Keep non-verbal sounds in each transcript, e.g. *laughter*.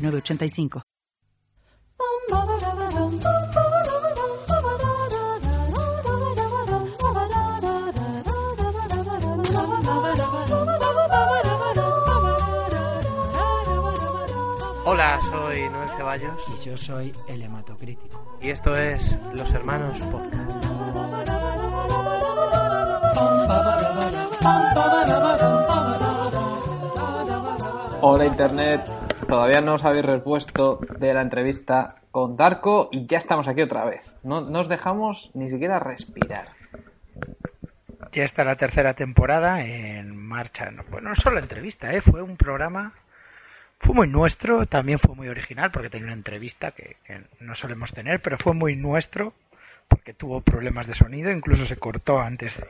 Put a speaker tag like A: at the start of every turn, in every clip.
A: 985.
B: Hola, soy Noel Ceballos.
C: Y yo soy el hematocrítico.
B: Y esto es Los Hermanos Podcast.
D: Hola Internet, todavía no os habéis repuesto de la entrevista con Darko y ya estamos aquí otra vez. No nos dejamos ni siquiera respirar.
C: Ya está la tercera temporada en marcha. Bueno, no solo entrevista, ¿eh? fue un programa, fue muy nuestro, también fue muy original porque tenía una entrevista que, que no solemos tener, pero fue muy nuestro porque tuvo problemas de sonido, incluso se cortó antes de,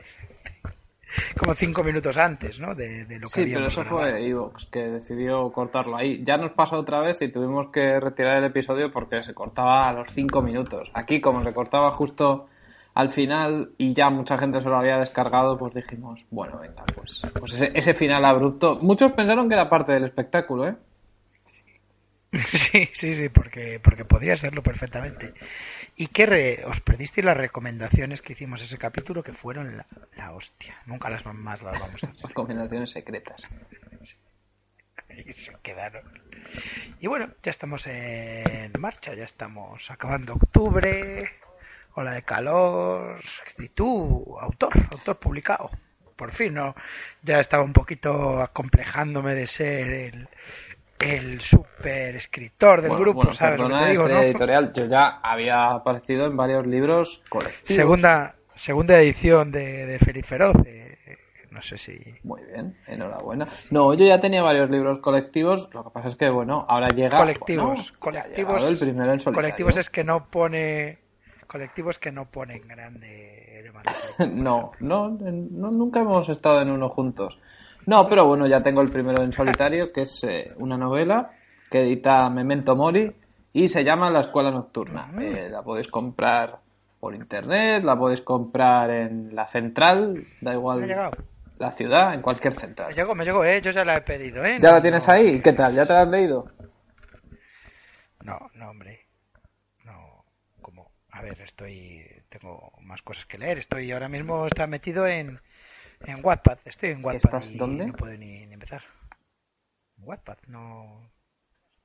C: como cinco minutos antes, ¿no? De, lo que
D: Sí, pero eso fue Evox, que decidió cortarlo ahí. Ya nos pasó otra vez y tuvimos que retirar el episodio porque se cortaba a los cinco minutos. Aquí, como se cortaba justo al final y ya mucha gente se lo había descargado, pues dijimos, bueno, venga, pues, pues ese, ese final abrupto. Muchos pensaron que era parte del espectáculo, ¿eh? *laughs*
C: Sí, sí, sí, porque, porque podría serlo perfectamente. ¿Y qué re os perdisteis las recomendaciones que hicimos ese capítulo que fueron la, la hostia? Nunca las más las vamos a hacer.
D: Recomendaciones secretas.
C: Y se quedaron. Y bueno, ya estamos en marcha, ya estamos acabando octubre, ola de calor. Y tú, autor, autor publicado. Por fin, ¿no? Ya estaba un poquito acomplejándome de ser el, el super escritor del
D: Bueno,
C: grupo,
D: bueno,
C: ¿sabes lo que
D: perdona,
C: te digo,
D: Estrella
C: no?
D: editorial, yo ya había aparecido en varios libros colectivos.
C: Segunda, segunda edición de, de Feliz Feroz. eh, no sé si.
D: Muy bien, enhorabuena. No, yo ya tenía varios libros colectivos, lo que pasa es que, bueno, ahora llega...
C: colectivos,
D: bueno,
C: colectivos.
D: el primero en solitario.
C: colectivos es que no pone. Colectivos que no ponen grande. *laughs*
D: No, no, no, nunca hemos estado en uno juntos. No, pero bueno, ya tengo el primero en solitario, que es eh, una novela que edita Memento Mori y se llama La Escuela Nocturna.
C: Mm.
D: Eh, la podéis comprar por internet, la podéis comprar en la central, da
C: Me
D: igual la ciudad, en cualquier
C: Me
D: central.
C: llegó, me llegó, eh. Yo ya la he pedido, eh.
D: ¿Ya
C: No,
D: la tienes
C: no,
D: ahí? ¿Qué tal? ¿Ya te la has leído?
C: No, no, hombre. No, como. A ver, estoy. Tengo más cosas que leer. Estoy ahora mismo está metido en. En Wattpad. Estoy en Wattpad.
D: ¿Estás
C: y
D: dónde?
C: No puedo ni, ni empezar. Wattpad, no.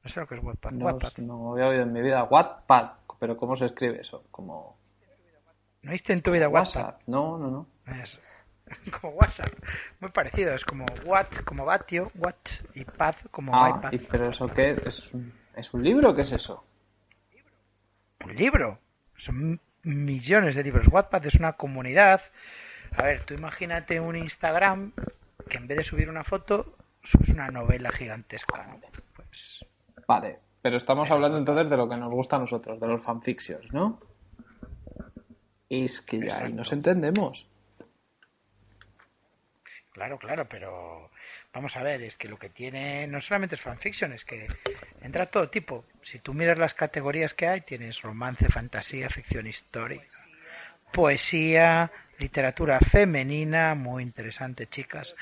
C: No sé lo que es Wattpad.
D: No,
C: Wattpad.
D: no había oído en mi vida. Wattpad. Pero ¿cómo se escribe eso? Como
C: ¿No viste en tu vida?
D: WhatsApp. No, no, no.
C: Es *laughs* como WhatsApp. Muy parecido. Es como Watt, como Vatio, Watt y Pad, como
D: Ah,
C: iPad.
D: y- pero eso qué es un, es un libro, ¿qué es eso?
C: un libro. Son millones de libros. Wattpad es una comunidad. A ver, tú imagínate un Instagram que en vez de subir una foto, subes una novela gigantesca. ¿no? Pues
D: Vale, pero estamos hablando entonces de lo que nos gusta a nosotros, de los fanfictions, ¿no? Y es que ya ahí nos entendemos.
C: claro, claro, pero vamos a ver, es que lo que tiene no solamente es fanfiction, es que entra todo tipo. Si tú miras las categorías que hay, tienes romance, fantasía, ficción histórica, poesía, literatura femenina, muy interesante, chicas,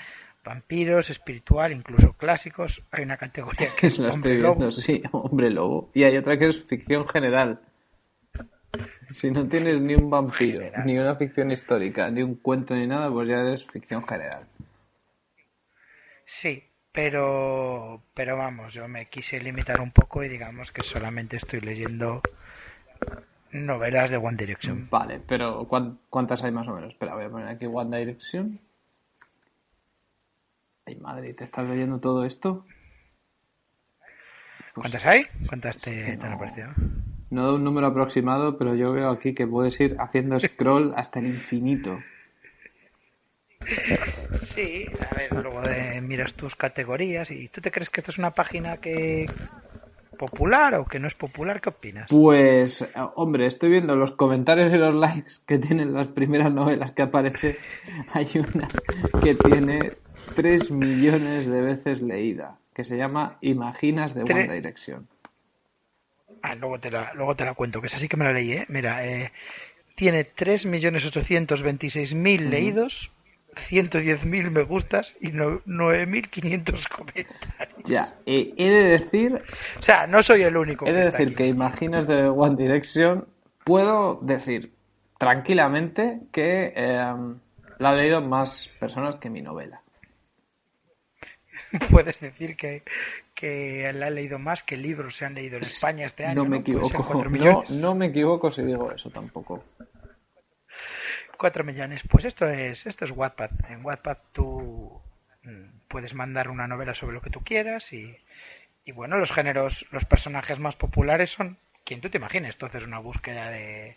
C: vampiros, espiritual, incluso clásicos. Hay una categoría que *laughs* es
D: La
C: hombre
D: estoy
C: lobo.
D: viendo, sí, hombre lobo. Y hay otra que es ficción general. Si no tienes ni un vampiro,
C: General.
D: ni una ficción histórica, ni un cuento ni nada, pues ya eres ficción general.
C: Sí, pero, pero vamos, yo me quise limitar un poco y digamos que solamente estoy leyendo novelas de One Direction.
D: Vale, pero ¿cuán- ¿cuántas hay más o menos? Espera, voy a poner aquí One Direction. Ay, madre, ¿te estás leyendo todo esto? Pues
C: ¿Cuántas hay? ¿Cuántas te,
D: que
C: te han
D: no.
C: aparecido?
D: No da un número aproximado, pero yo veo aquí que puedes ir haciendo scroll hasta el infinito.
C: Sí, a ver, luego de- miras tus categorías y tú te crees que esto es una página que, popular o que no es popular? ¿Qué opinas?
D: Pues, hombre, estoy viendo los comentarios y los likes que tienen las primeras novelas que aparece. Hay una que tiene 3 millones de veces leída, que se llama Imaginas de One Direction.
C: Ah, luego te la, luego te la cuento, que es así que me la leí, ¿eh? Mira, eh, tiene 3.826.000 leídos, 110.000 me gustas y no- 9.500 *laughs* comentarios.
D: Ya, y he de decir,
C: O sea, no soy el único.
D: he de decir
C: aquí.
D: que Imaginas de One Direction, puedo decir tranquilamente que eh, la han leído más personas que mi novela. *laughs*
C: Puedes decir que, que la ha leído más que libros se han leído en España este año.
D: No me equivoco, *laughs* no me equivoco si digo eso tampoco.
C: 4 millones. Pues esto es, esto es Wattpad. En Wattpad tú mm, puedes mandar una novela sobre lo que tú quieras y, y bueno, los géneros, los personajes más populares son quien tú te imagines. Haces una búsqueda de,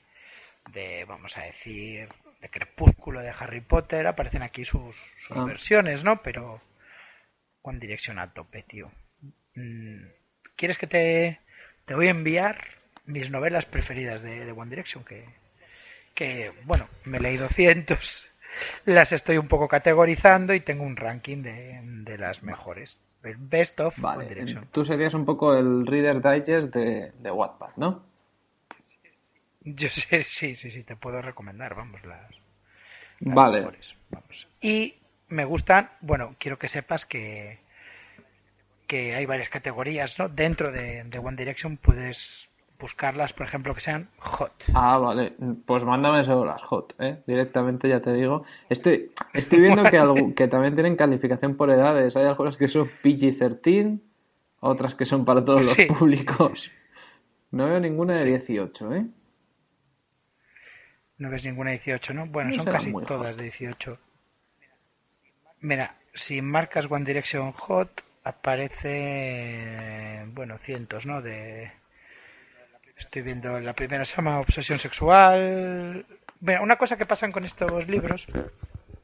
C: de vamos a decir, de Crepúsculo, de Harry Potter, aparecen aquí sus, sus
D: Ah.
C: versiones, ¿no? Pero One Direction a tope, tío. Mm, ¿Quieres que te, te voy a enviar mis novelas preferidas de, de One Direction? Que, que, bueno, me leído *laughs* cientos, las estoy un poco categorizando y tengo un ranking de, de las mejores. El Best of One
D: Vale,
C: Direction.
D: tú serías un poco el Reader Digest de, de Wattpad, ¿no?
C: Yo sé, *laughs* sí, sí, sí, te puedo recomendar, vamos, las, las
D: Vale,
C: mejores, vamos. Y me gustan, bueno, quiero que sepas que, que hay varias categorías, ¿no? Dentro de, de One Direction puedes buscarlas, por ejemplo, que sean hot.
D: Ah, vale. Pues mándame solo las hot, ¿eh? Directamente ya te digo. Estoy, estoy viendo que, *laughs* algu- que también tienen calificación por edades. Hay algunas que son PG-13, otras que son para todos los públicos.
C: sí, sí.
D: No veo ninguna de 18, ¿eh?
C: No ves ninguna 18, ¿no? Bueno,
D: No
C: son casi todas
D: hot.
C: de 18. Mira, si marcas One Direction Hot, aparece, bueno, cientos, ¿no? De... Estoy viendo, la primera se llama Obsesión Sexual. Bueno, una cosa que pasan con estos libros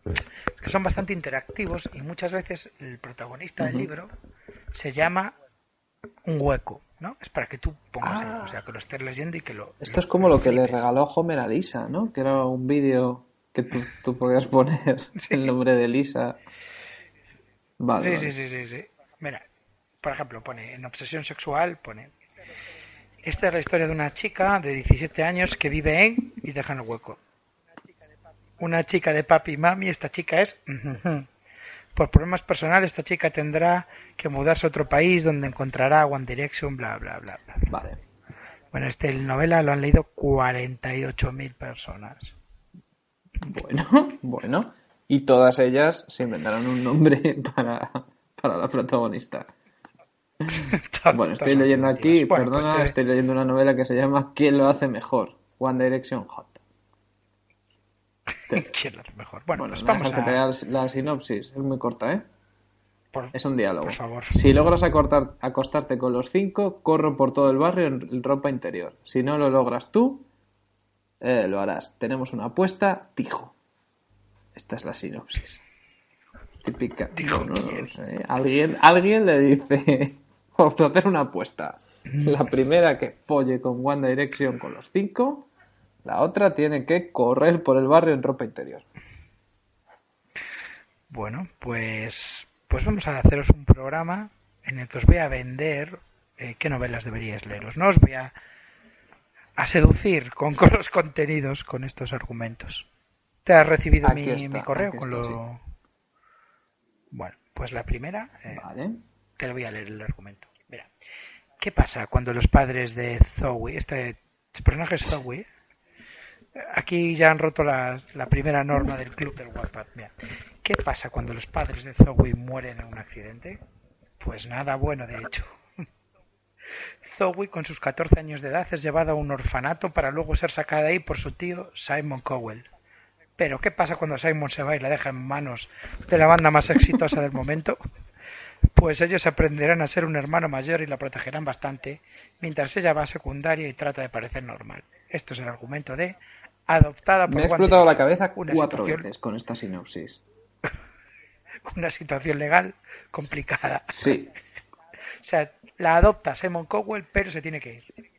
C: es que son bastante interactivos y muchas veces el protagonista del libro se llama un hueco, ¿no? Es para que tú pongas,
D: Ah.
C: o sea, que lo estés leyendo y que lo...
D: Esto es como lo que le regaló Homer a Lisa, ¿no? Que era un vídeo que tú, tú podías poner *laughs*
C: Sí.
D: el nombre de Lisa. Vale,
C: Sí, sí, sí, sí, sí. Mira, por ejemplo, pone en obsesión sexual, pone. Esta es la historia de una chica de 17 años que vive en y deja en el hueco. Una chica de papi y mami, esta chica es. Por problemas personales, esta chica tendrá que mudarse a otro país donde encontrará One Direction, bla, bla, bla, bla.
D: Vale.
C: Bueno, este novela lo han leído 48.000 personas.
D: Bueno, *laughs* bueno. Y todas ellas se inventaron un nombre *laughs* para, para la protagonista. *laughs* Bueno, estoy leyendo aquí,
C: pues
D: perdona,
C: te-
D: estoy leyendo una novela que se llama ¿Quién lo hace mejor? One Direction Hot. *laughs*
C: ¿Quién lo hace mejor? Bueno,
D: Bueno,
C: pues
D: ¿me
C: vamos
D: dejas que te
C: a...
D: la sinopsis? Es muy corta, ¿eh?
C: por-
D: Es un diálogo.
C: Por favor.
D: Si logras acortar- acostarte con los cinco, corro por todo el barrio en ropa interior. Si no lo logras tú, eh, lo harás. Tenemos una apuesta, tijo. Esta es la sinopsis. Típica.
C: Dijo
D: no, no lo
C: quién.
D: sé. Alguien, alguien le dice, *laughs* vamos a hacer una apuesta. La *laughs* primera que folle con One Direction con los cinco, la otra tiene que correr por el barrio en ropa interior.
C: Bueno, pues, pues vamos a haceros un programa en el que os voy a vender eh, qué novelas deberíais leeros. No os voy a, a seducir con, *laughs* con los contenidos, con estos argumentos. ¿Te has recibido mi,
D: está,
C: mi correo con
D: está,
C: lo... Bueno, pues la primera, eh,
D: Vale.
C: Te lo voy a leer el argumento. Mira, ¿qué pasa cuando los padres de Zoe, este, personaje es Zoe, aquí ya han roto la primera norma del club del Wattpad. Mira, ¿qué pasa cuando los padres de Zoe mueren en un accidente? Pues nada bueno, de hecho. *laughs* Zoe, con sus 14 años de edad, es llevada a un orfanato para luego ser sacada ahí por su tío Simon Cowell. Pero, ¿qué pasa cuando Simon se va y la deja en manos de la banda más exitosa del momento? Pues ellos aprenderán a ser un hermano mayor y la protegerán bastante, mientras ella va a secundaria y trata de parecer normal. Esto es el argumento de adoptada por
D: Me ha explotado la cabeza
C: una
D: cuatro
C: situación-
D: veces con esta sinopsis. *laughs*
C: Una situación legal complicada.
D: Sí.
C: O sea, la adopta Simon Cowell, pero se tiene que ir.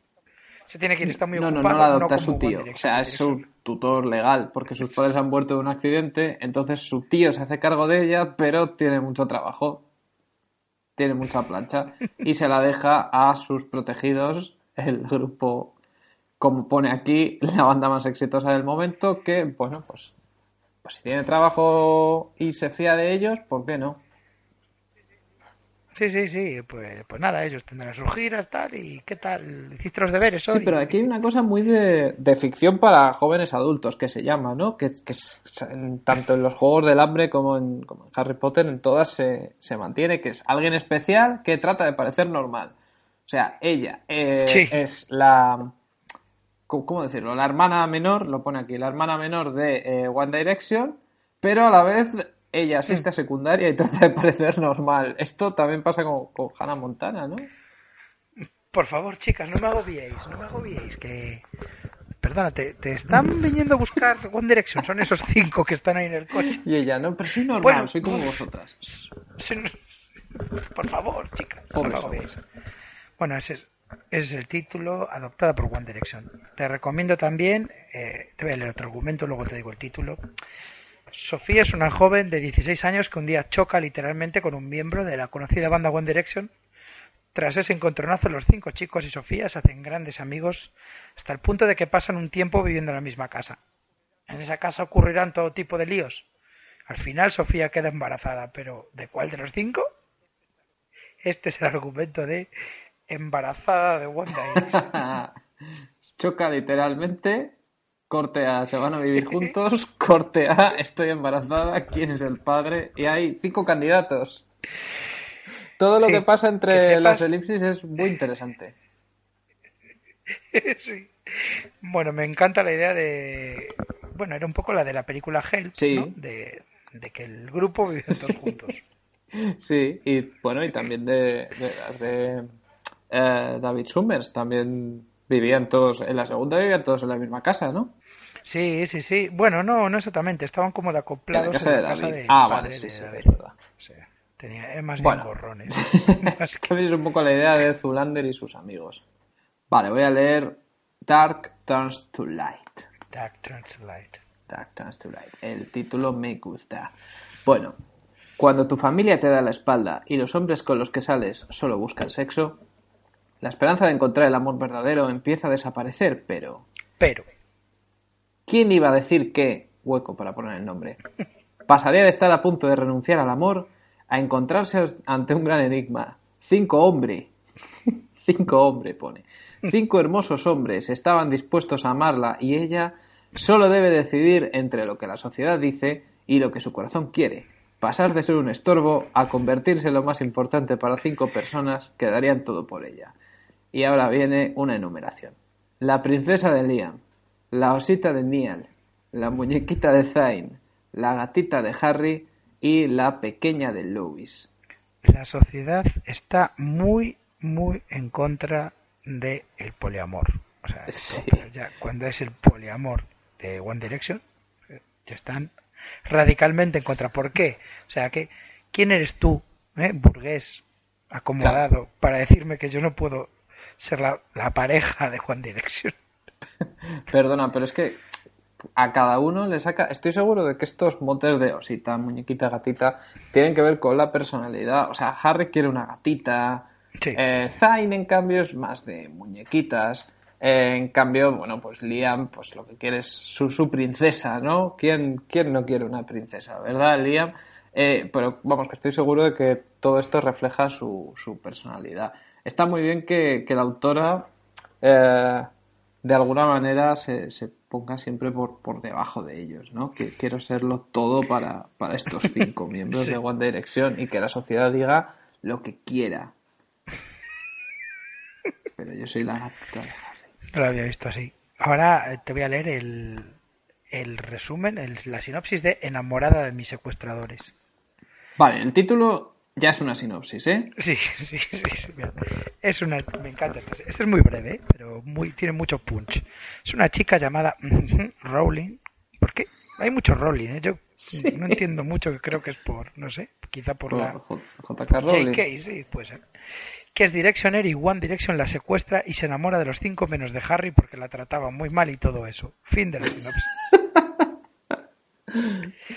C: Se tiene que ir, está muy
D: No, no,
C: ocupado.
D: no la adopta, su tío. O sea, es su tutor legal, porque sus padres han muerto de un accidente, entonces su tío se hace cargo de ella, pero tiene mucho trabajo. Tiene mucha plancha. Y se la deja a sus protegidos, el grupo, como pone aquí, la banda más exitosa del momento, que, bueno, pues, pues si tiene trabajo y se fía de ellos, ¿por qué no?
C: Sí, sí, sí, pues, pues nada, ellos tendrán sus giras, tal, y ¿qué tal? ¿Hiciste los deberes hoy?
D: Sí, pero aquí hay una cosa muy de, de ficción para jóvenes adultos que se llama, ¿no? Que, que es- tanto en los Juegos del Hambre como en, como en Harry Potter, en todas se, se mantiene, que es alguien especial que trata de parecer normal. O sea, ella eh,
C: Sí.
D: es la... ¿Cómo cómo decirlo? La hermana menor, lo pone aquí, la hermana menor de eh, One Direction, pero a la vez ella asiste a secundaria y *laughs* trata de parecer normal. Esto también pasa con, con Hannah Montana, ¿no?
C: Por favor, chicas, no me agobiéis, no me agobiéis, que... Perdona, te, te están viniendo a buscar One Direction, son esos cinco que están ahí en el coche.
D: Y ella, no, pero soy normal,
C: Bueno,
D: soy como vosotras.
C: Por favor, chicas, no me agobiéis. Bueno, ese es, ese es el título, adoptada por One Direction. Te recomiendo también, eh, te voy a leer otro argumento, luego te digo el título. Sofía es una joven de 16 años que un día choca literalmente con un miembro de la conocida banda One Direction. Tras ese encontronazo, los cinco chicos y Sofía se hacen grandes amigos hasta el punto de que pasan un tiempo viviendo en la misma casa. En esa casa ocurrirán todo tipo de líos. Al final Sofía queda embarazada, pero ¿de cuál de los cinco? Este es el argumento de embarazada de One Direction. *laughs*
D: Choca literalmente, corte A, se van a vivir *laughs* juntos, corte A, estoy embarazada, quién es el padre, y hay cinco candidatos. Todo lo
C: Sí,
D: que pasa
C: que
D: entre
C: sepas-
D: las elipsis es muy interesante. *laughs*
C: Sí. Bueno, me encanta la idea de. Bueno, era un poco la de la película Help,
D: Sí.
C: ¿no? De, de que el grupo vive *laughs* todos juntos.
D: Sí, y bueno, y también de, de eh, David Summers, también vivían todos, en la segunda vivían todos en la misma casa, ¿no?
C: Sí, sí, sí. Bueno, no, no exactamente. Estaban como de
D: En
C: acoplados
D: la casa de
C: la casa
D: David.
C: del
D: Ah,
C: padre
D: vale, sí,
C: de
D: sí,
C: David.
D: verdad.
C: O sea, tenía eh, más
D: Bueno.
C: bien gorrones. *laughs* *laughs* Más que-
D: es un poco la idea de Zulander y sus amigos. Vale, voy a leer Dark Turns to Light.
C: Dark Translate.
D: Dark Turns to Light. El título me gusta. Bueno, cuando tu familia te da la espalda y los hombres con los que sales solo buscan sexo, la esperanza de encontrar el amor verdadero empieza a desaparecer, pero
C: Pero,
D: ¿quién iba a decir que, hueco para poner el nombre, pasaría de estar a punto de renunciar al amor a encontrarse ante un gran enigma? Cinco hombres, *laughs* cinco hombres pone, cinco hermosos hombres estaban dispuestos a amarla y ella solo debe decidir entre lo que la sociedad dice y lo que su corazón quiere. Pasar de ser un estorbo a convertirse en lo más importante para cinco personas que darían todo por ella. Y ahora viene una enumeración. La princesa de Liam, la osita de Niall, la muñequita de Zayn, la gatita de Harry y la pequeña de Louis.
C: la sociedad está muy, muy en contra del el poliamor. O sea,
D: Sí.
C: ya cuando es el poliamor de One Direction, ya están radicalmente en contra. ¿Por qué? O sea, que ¿quién eres tú, eh, burgués, acomodado, para decirme que yo no puedo ser la, la pareja de One Direction? *laughs*
D: Perdona, pero es que a cada uno le saca. Estoy seguro de que estos motes de osita, muñequita, gatita tienen que ver con la personalidad. O sea, Harry quiere una gatita.
C: Sí,
D: eh,
C: sí, sí.
D: Zayn, en cambio, es más de muñequitas. Eh, en cambio, bueno, pues Liam, pues lo que quiere es su, su princesa, ¿no? ¿Quién, ¿Quién no quiere una princesa, verdad, Liam? Eh, pero vamos, que estoy seguro de que todo esto refleja su, su personalidad. Está muy bien que, que la autora eh, de alguna manera se, se ponga siempre por, por debajo de ellos, ¿no? Que quiero serlo todo para, para estos *laughs* cinco miembros
C: Sí.
D: de One Direction y que la sociedad diga lo que quiera. Pero yo soy la gata de Harry.
C: No lo había visto así. Ahora eh, te voy a leer el, el resumen, el- la sinopsis de Enamorada de mis secuestradores.
D: Vale, el título ya es una sinopsis, ¿eh?
C: Sí, *laughs* sí, sí, sí. Es una, me encanta esta. Este es muy breve, ¿eh? pero muy, tiene mucho punch. Es una chica llamada Rowling. ¿Por qué? Hay mucho Rowling, ¿eh? Yo no entiendo mucho, creo que es por, no sé, quizá por
D: Por
C: la
D: J- JK Rowling.
C: JK, sí, puede ser. que es Directioner y One Direction la secuestra y se enamora de los cinco menos de Harry porque la trataba muy mal y todo eso. Fin de la sinopsis. *laughs*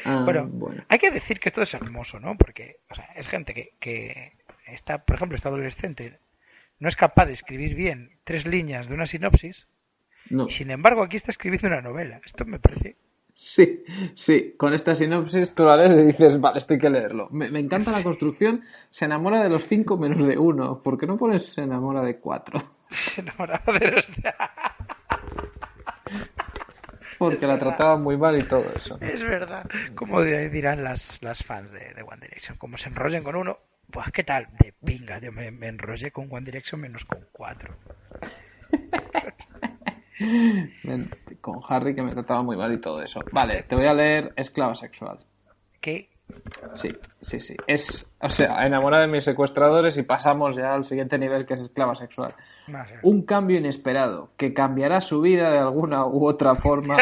D: Ah,
C: Bueno,
D: bueno.
C: hay que decir que esto es hermoso, ¿no? Porque o sea, es gente que, que está, por ejemplo, está adolescente, no es capaz de escribir bien tres líneas de una sinopsis
D: No.
C: y sin embargo aquí está escribiendo una novela. Esto me parece
D: Sí, sí, con esta sinopsis tú la lees y dices, vale, esto hay que leerlo. Me, me encanta la *laughs* construcción, se enamora de los cinco menos de uno. ¿Por qué no pones se enamora de cuatro?
C: se enamoraba de los *laughs*
D: Porque la trataba muy mal y todo eso.
C: Es verdad. Como dirán las, las fans de, de One Direction. Como se enrollen con uno, pues qué tal, de pinga. Yo me, me enrollé con One Direction menos con cuatro. *laughs*
D: Con Harry que me trataba muy mal y todo eso. Vale, te voy a leer Esclava Sexual.
C: Que
D: Sí, sí, sí. Es, o sea, enamora de mis secuestradores y pasamos ya al siguiente nivel que es esclava sexual. Un cambio inesperado que cambiará su vida *laughs* de alguna u otra forma.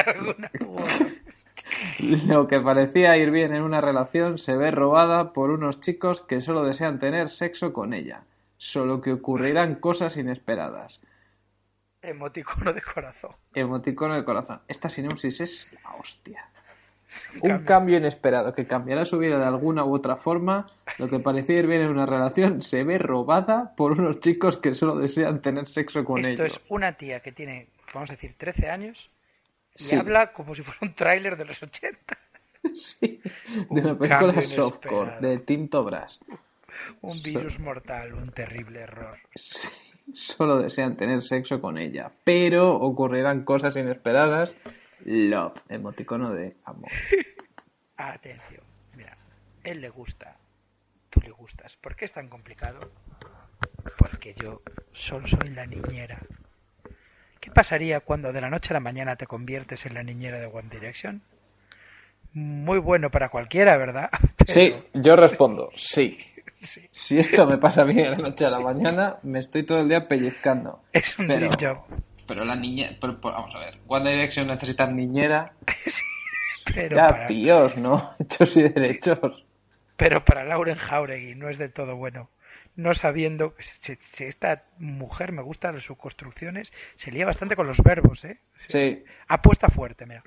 D: Lo que parecía ir bien en una relación se ve robada por unos chicos que solo desean tener sexo con ella. Solo que ocurrirán cosas inesperadas.
C: emoticono de corazón.
D: Emoticono de corazón. Esta sinopsis es la hostia. Un cambio inesperado que cambiará su vida de alguna u otra forma. Lo que parecía ir bien en una relación se ve robada por unos chicos que solo desean tener sexo con
C: Esto
D: ellos.
C: es una tía que tiene, vamos a decir, 13 años y
D: Sí.
C: habla como si fuera un tráiler de los 80.
D: Sí, de
C: Un
D: una película softcore
C: inesperado.
D: de Tinto Brass.
C: Un virus mortal, un terrible error.
D: Solo desean tener sexo con ella, pero ocurrirán cosas inesperadas. Love, emoticono de amor. *laughs*
C: Atención, mira, él le gusta, tú le gustas. ¿Por qué es tan complicado? Porque yo solo soy la niñera. ¿Qué pasaría cuando de la noche a la mañana te conviertes en la niñera de One Direction? Muy bueno para cualquiera, ¿verdad? *laughs*
D: Sí, yo respondo, sí. *laughs*
C: sí,
D: Si esto me pasa a mí de la noche a la mañana, me estoy todo el día pellizcando.
C: es un
D: Pero,
C: dream job.
D: Pero la niña, pero, pero, vamos a ver, One Direction necesitan niñera. *laughs*
C: Pero
D: ya,
C: para,
D: tíos, ¿no? *laughs* Hechos y derechos.
C: pero para Lauren Jauregui no es de todo bueno. No sabiendo si, si esta mujer me gustan sus construcciones, se lía bastante con los verbos, ¿eh?
D: Sí,
C: Apuesta fuerte, mira.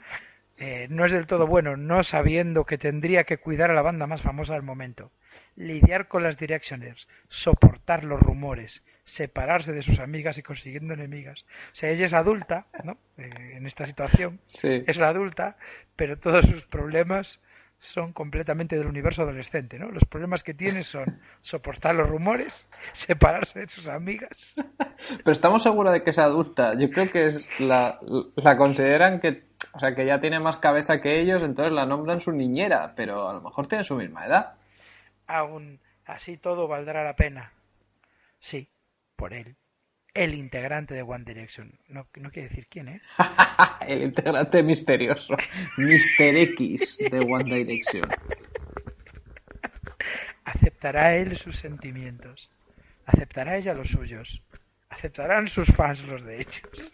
C: Eh, no es del todo bueno, no sabiendo que tendría que cuidar a la banda más famosa del momento, lidiar con las directioners, soportar los rumores, separarse de sus amigas y consiguiendo enemigas. O sea, ella es adulta, ¿no? Eh, en esta situación,
D: sí.
C: es la adulta, pero todos sus problemas son completamente del universo adolescente, ¿no? Los problemas que tiene son soportar los rumores, *laughs* separarse de sus amigas.
D: Pero estamos seguros de que es adulta. Yo creo que es la, la consideran que, o sea, que ya tiene más cabeza que ellos, entonces la nombran su niñera, pero a lo mejor tiene su misma edad.
C: Aún así todo valdrá la pena. Sí, por él. El integrante de One Direction. No, no quiere decir quién, ¿eh? *laughs*
D: El integrante misterioso, *laughs* Mr. X de One Direction.
C: Aceptará él sus sentimientos. Aceptará ella los suyos. Aceptarán sus fans los de ellos.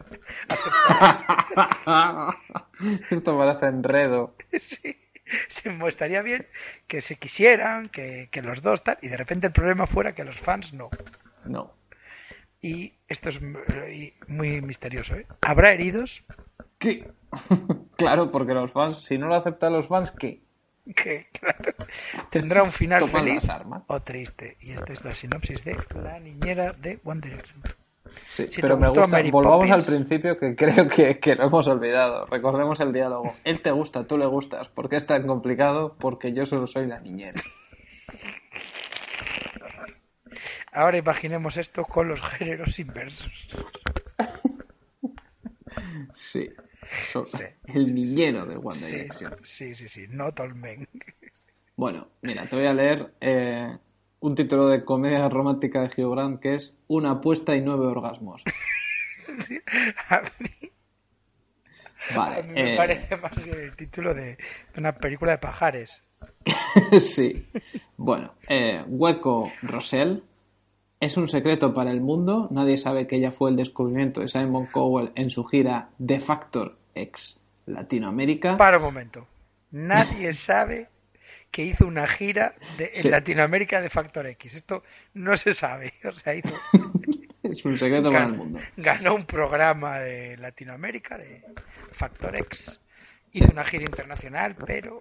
C: *laughs* Aceptará...
D: Esto parece enredo.
C: sí. *laughs* Se me estaría bien que se quisieran, que, que los dos tal, y de repente el problema fuera que los fans no.
D: No.
C: Y esto es muy muy misterioso, ¿eh? ¿Habrá heridos?
D: ¿Qué? *laughs* claro, porque los fans, si no lo aceptan los fans, ¿qué? *laughs*
C: que claro, tendrá un final
D: Toman
C: feliz o triste. Y esta es la sinopsis de La niñera de One Direction.
D: Sí,
C: Si
D: pero me gusta.
C: Mary
D: Volvamos al principio que creo que, que lo hemos olvidado. Recordemos el diálogo. Él te gusta, tú le gustas. ¿Por qué es tan complicado? Porque yo solo soy la niñera.
C: Ahora imaginemos esto con los géneros inversos.
D: Sí. So-
C: Sí.
D: El niñero de One
C: Sí,
D: Direction.
C: sí, sí, sí, not all men.
D: Bueno, mira, te voy a leer eh, un título de comedia romántica de Grant que es Una apuesta y nueve orgasmos. *laughs*
C: Sí, A mí,
D: Vale.
C: a mí me
D: eh,
C: parece más bien el título de una película de pajares. *laughs*
D: sí. Bueno, eh, Hueco Rosell es un secreto para el mundo. Nadie sabe que ella fue el descubrimiento de Simon Cowell en su gira The Factor X Latinoamérica.
C: Para un momento. Nadie sabe que hizo una gira de, en
D: Sí.
C: Latinoamérica de Factor X. Esto no se sabe. *laughs* O sea, hizo, *laughs*
D: Es un secreto para el mundo.
C: ganó un programa de Latinoamérica de Factor X. Hizo
D: Sí.
C: una gira internacional, pero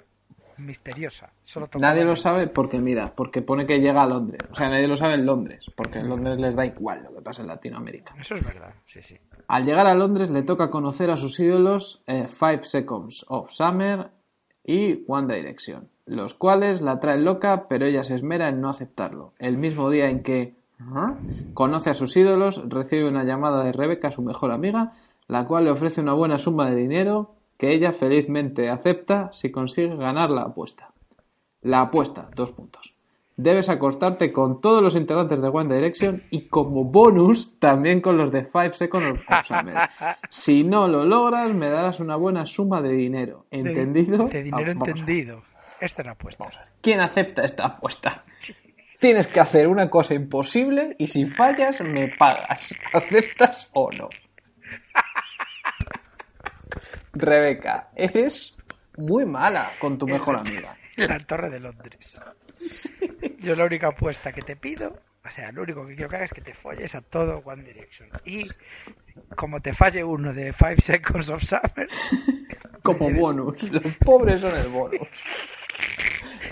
C: misteriosa. Solo
D: Nadie lo sabe porque, mira, porque pone que llega a Londres. O sea, nadie lo sabe en Londres, porque en Londres les da igual lo que pasa en Latinoamérica.
C: Eso es verdad, sí, sí.
D: Al llegar a Londres le toca conocer a sus ídolos eh, Five Seconds of Summer y One Direction, los cuales la traen loca, pero ella se esmera en no aceptarlo. El mismo día en que ajá, conoce a sus ídolos, recibe una llamada de Rebeca, su mejor amiga, la cual le ofrece una buena suma de dinero que ella felizmente acepta si consigue ganar la apuesta. La apuesta, dos puntos. Debes acostarte con todos los integrantes de One Direction y como bonus también con los de Five Seconds of Summer. *laughs* Si no lo logras, me darás una buena suma de dinero. ¿Entendido?
C: De, dinero
D: Ah,
C: entendido. Esta es la apuesta.
D: ¿Quién acepta esta apuesta? Tienes que hacer una cosa imposible y si fallas me pagas. *laughs* ¿Aceptas o no? Rebeca, eres muy mala con tu mejor amiga.
C: La Torre de Londres. Yo la única apuesta que te pido, o sea, lo único que quiero que hagas es que te folles a todo One Direction. Y como te falle uno de Five Seconds of Summer, *laughs*
D: Como bonus. Los pobres son el bonus. *laughs*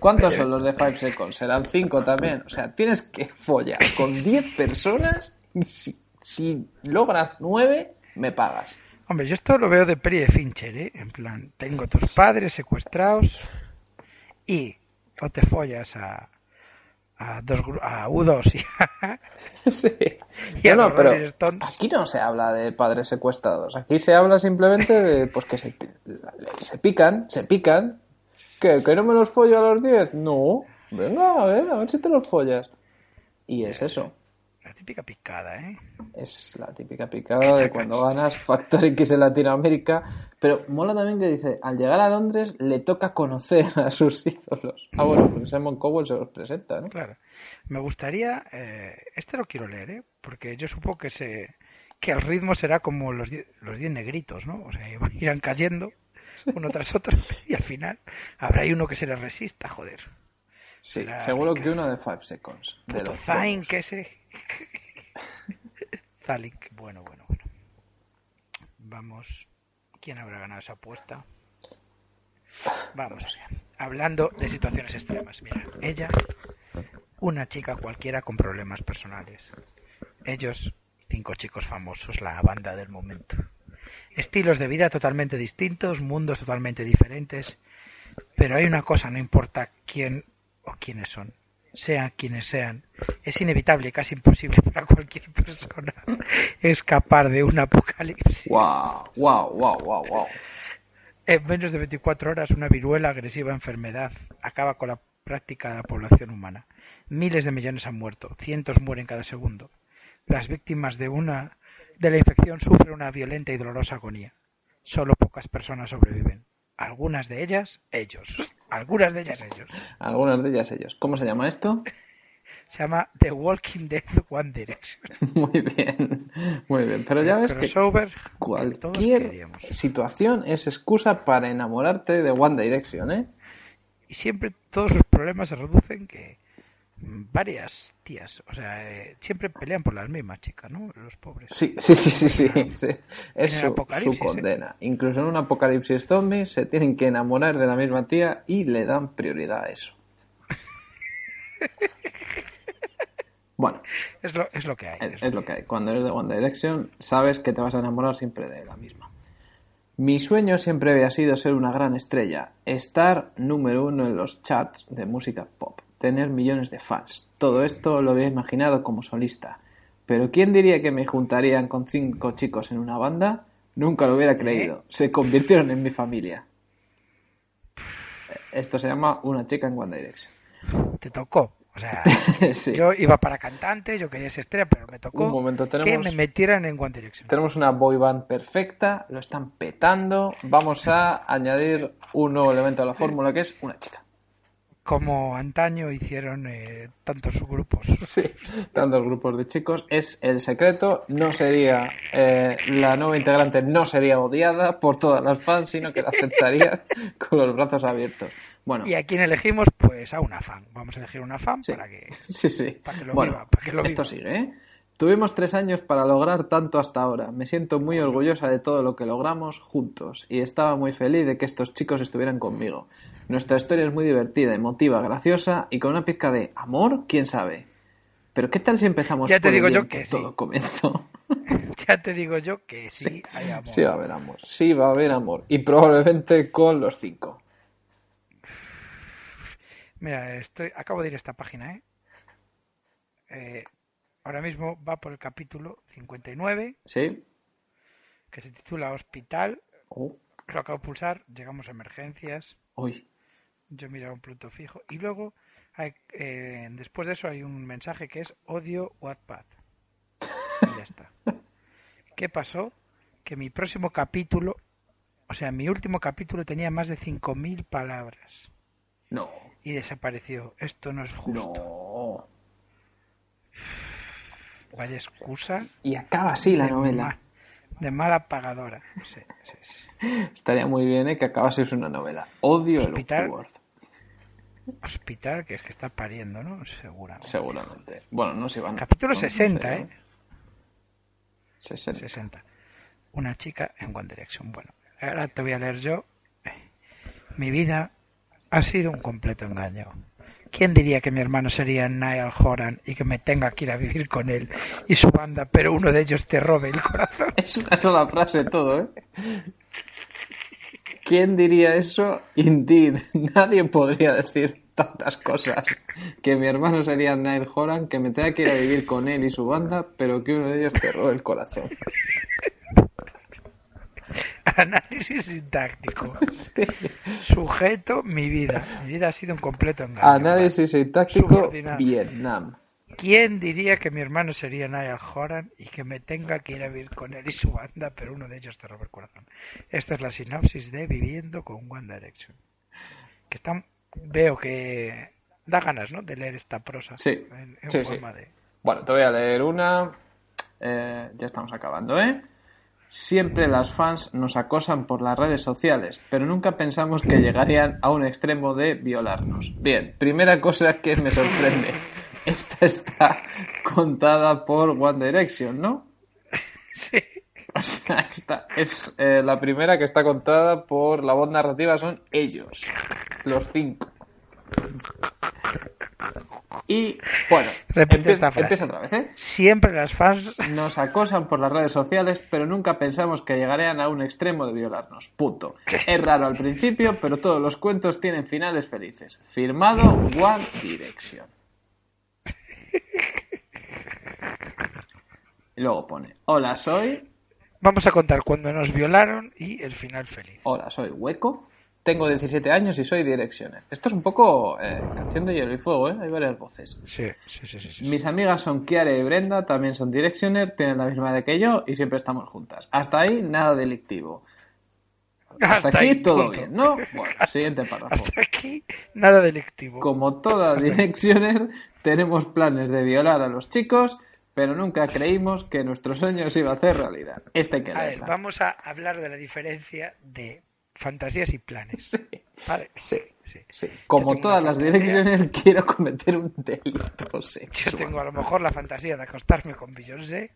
D: ¿Cuántos son los de Five Seconds? Serán 5 también. O sea, tienes que follar con 10 personas y si, si logras 9, me pagas.
C: hombre, yo esto lo veo de peri de Fincher, ¿eh? En plan, tengo tus padres secuestrados y o te follas a, a, dos, a U2 y a, *laughs*
D: Sí.
C: y a
D: No, pero aquí no se habla de padres secuestrados. Aquí se habla simplemente de pues que se, se pican, se pican. ¿Qué? ¿Que no me los follo a los 10? No. Venga, a ver, a ver si te los follas. Y es eso.
C: La típica picada, ¿eh?
D: Es la típica picada de cuando ganas Factor X en Latinoamérica. Pero mola también que dice, al llegar a Londres le toca conocer a sus ídolos. Ah, bueno, porque Simon Cowell se los presenta, ¿no?
C: Claro. Me gustaría, eh, este lo quiero leer, ¿eh? Porque yo supongo que se que el ritmo será como los die- los 10 negritos, ¿no? O sea, *laughs* irán cayendo uno tras otro *laughs* y al final habrá uno que se les resista, joder.
D: Sí,
C: Será
D: seguro que uno de Five Seconds. De los buenos.
C: que ese. *laughs* Zalink. Bueno, bueno, bueno. Vamos. ¿Quién habrá ganado esa apuesta? Vamos allá. Hablando de situaciones extremas. Mira, ella, una chica cualquiera con problemas personales. Ellos, cinco chicos famosos, la banda del momento. Estilos de vida totalmente distintos, mundos totalmente diferentes. Pero hay una cosa, no importa quién o quiénes son, sean quienes sean, es inevitable casi imposible *laughs* para cualquier persona *laughs* escapar de un apocalipsis.
D: Wow, wow, wow, wow, wow.
C: En menos de 24 horas, una viruela agresiva enfermedad acaba con la práctica de la población humana. Miles de millones han muerto, cientos mueren cada segundo. Las víctimas de una de la infección sufren una violenta y dolorosa agonía. Solo pocas personas sobreviven. Algunas de ellas, ellos. Algunas de ellas, ellos.
D: Algunas de ellas ellos. ¿Cómo se llama esto?
C: Se llama The Walking Dead One Direction. *laughs*
D: Muy bien, muy bien. Pero ya
C: El
D: ves que
C: todos
D: cualquier situación es excusa para enamorarte de One Direction, ¿eh?
C: Y siempre todos sus problemas se reducen que varias tías, o sea, eh, siempre pelean por las mismas chicas, ¿no? Los pobres.
D: Sí, sí, sí, sí, sí. sí. Es su,
C: ¿eh?
D: condena. Incluso en un apocalipsis zombie se tienen que enamorar de la misma tía y le dan prioridad a eso. *laughs* Bueno,
C: Es lo, es lo que hay.
D: es, es lo que hay. Cuando eres de One Direction, sabes que te vas a enamorar siempre de la misma. Mi sueño siempre había sido ser una gran estrella, estar número uno en los charts de música pop, tener millones de fans. Todo esto lo había imaginado como solista. Pero ¿quién diría que me juntarían con cinco chicos en una banda? Nunca lo hubiera creído. Se convirtieron en mi familia. Esto se llama Una chica en One Direction.
C: Te tocó. O sea, *laughs*
D: Sí.
C: yo iba para cantante, yo quería ser estrella, pero me tocó
D: Un momento,
C: que
D: tenemos-
C: me metieran en One Direction.
D: Tenemos una boy band perfecta, lo están petando. Vamos a añadir un nuevo elemento a la fórmula que es una chica.
C: Como antaño hicieron eh, tantos grupos. *laughs*
D: Sí, tantos grupos de chicos. Es el secreto. No sería, eh, la nueva integrante no sería odiada por todas las fans, sino que la aceptaría *laughs* con los brazos abiertos. Bueno,
C: ¿Y a quién elegimos? Pues a una fan. Vamos a elegir una fan
D: Sí.
C: para que... *laughs*
D: sí, sí.
C: para que lo
D: bueno,
C: viva, para que lo
D: esto
C: viva.
D: sigue, ¿eh? Tuvimos tres años para lograr tanto hasta ahora. Me siento muy orgullosa de todo lo que logramos juntos y estaba muy feliz de que estos chicos estuvieran conmigo. Nuestra historia es muy divertida, emotiva, graciosa y con una pizca de amor, quién sabe. Pero ¿qué tal si empezamos
C: Ya te
D: por el
C: digo yo que sí.
D: todo comenzó? *laughs*
C: Ya te digo yo que sí, hay amor.
D: Sí va a haber amor, sí va a haber amor y probablemente con los cinco.
C: Mira, estoy, acabo de ir a esta página, ¿eh? Eh, Ahora mismo va por el capítulo 59,
D: ¿Sí?
C: que se titula Hospital.
D: Oh,
C: Lo acabo de pulsar, llegamos a emergencias.
D: uy.
C: Yo miro un punto fijo. Y luego, hay, eh, después de eso, hay un mensaje que es odio Wattpad. Y ya está. ¿Qué pasó? Que mi próximo capítulo, o sea, mi último capítulo tenía más de 5.000 palabras.
D: No,
C: Y desapareció. Esto no es justo.
D: no.
C: Vaya excusa.
D: Y acaba así la
C: de
D: novela.
C: ma- de mala pagadora. Sí, sí, sí. *laughs*
D: Estaría muy bien ¿eh? que acabase una novela. Odio el. Word,
C: Hospital, que es que está pariendo, ¿no? Seguramente.
D: seguramente. Bueno, no se van.
C: Capítulo
D: no
C: 60,
D: sé,
C: ¿eh?
D: 60.
C: 60. Una chica en One Direction. Bueno, ahora te voy a leer yo. Mi vida ha sido un completo engaño. ¿Quién diría que mi hermano sería Niall Horan y que me tenga que ir a vivir con él y su banda, pero uno de ellos te robe el corazón?
D: Es una sola frase todo, ¿eh? ¿Quién diría eso? Indeed. *laughs* Nadie podría decir tantas cosas. Que mi hermano sería Niall Horan, que me tenga que ir a vivir con él y su banda, pero que uno de ellos te robe el corazón. *laughs*
C: Análisis sintáctico. Sujeto, mi vida. Mi vida ha sido un completo engaño.
D: Análisis sintáctico. Vietnam.
C: ¿Quién diría que mi hermano sería Niall Horan y que me tenga que ir a vivir con él y su banda, pero uno de ellos te roba el corazón? Esta es la sinopsis de Viviendo con One Direction. Que está, veo que da ganas, ¿no? De leer esta prosa.
D: Sí,
C: En, en
D: sí, sí.
C: forma de...
D: Bueno, te voy a leer una. Eh, ya estamos acabando, ¿eh? Siempre las fans nos acosan por las redes sociales, pero nunca pensamos que llegarían a un extremo de violarnos. Bien, primera cosa que me sorprende. *laughs* Esta está contada por One Direction, ¿no? *laughs*
C: Sí. *laughs*
D: O sea, esta es eh, la primera que está contada por la voz narrativa, son ellos, los cinco. Y bueno,
C: Repite esta frase.
D: empieza otra vez, ¿eh?
C: Siempre las fans...
D: Nos acosan por las redes sociales, pero nunca pensamos que llegarían a un extremo de violarnos. Punto. Es raro al principio, pero todos los cuentos tienen finales felices. Firmado One Direction. Y *laughs* luego pone, hola soy,
C: Vamos a contar cuando nos violaron y el final feliz.
D: hola soy Hueco, tengo 17 años y soy Directioner. Esto es un poco eh, canción de hielo y fuego, ¿eh? Hay varias voces.
C: Sí, sí, sí, sí. sí.
D: Mis amigas son Kiara y Brenda, también son Directioner, tienen la misma edad que yo y siempre estamos juntas. Hasta ahí, nada delictivo. Hasta, aquí
C: ahí,
D: todo
C: punto.
D: bien, ¿no? Bueno, siguiente párrafo. *laughs*
C: Hasta aquí nada delictivo.
D: Como toda Directioner, tenemos planes de violar a los chicos, pero nunca creímos que nuestro sueño se iba a hacer realidad. Este que
C: A ver, vamos a hablar de la diferencia de fantasías y planes.
D: Sí,
C: Vale.
D: sí,
C: Sí.
D: sí. Como todas las. Directioner, *laughs* quiero cometer un delito
C: Yo
D: sexual.
C: tengo a lo mejor la fantasía de acostarme con Beyoncé,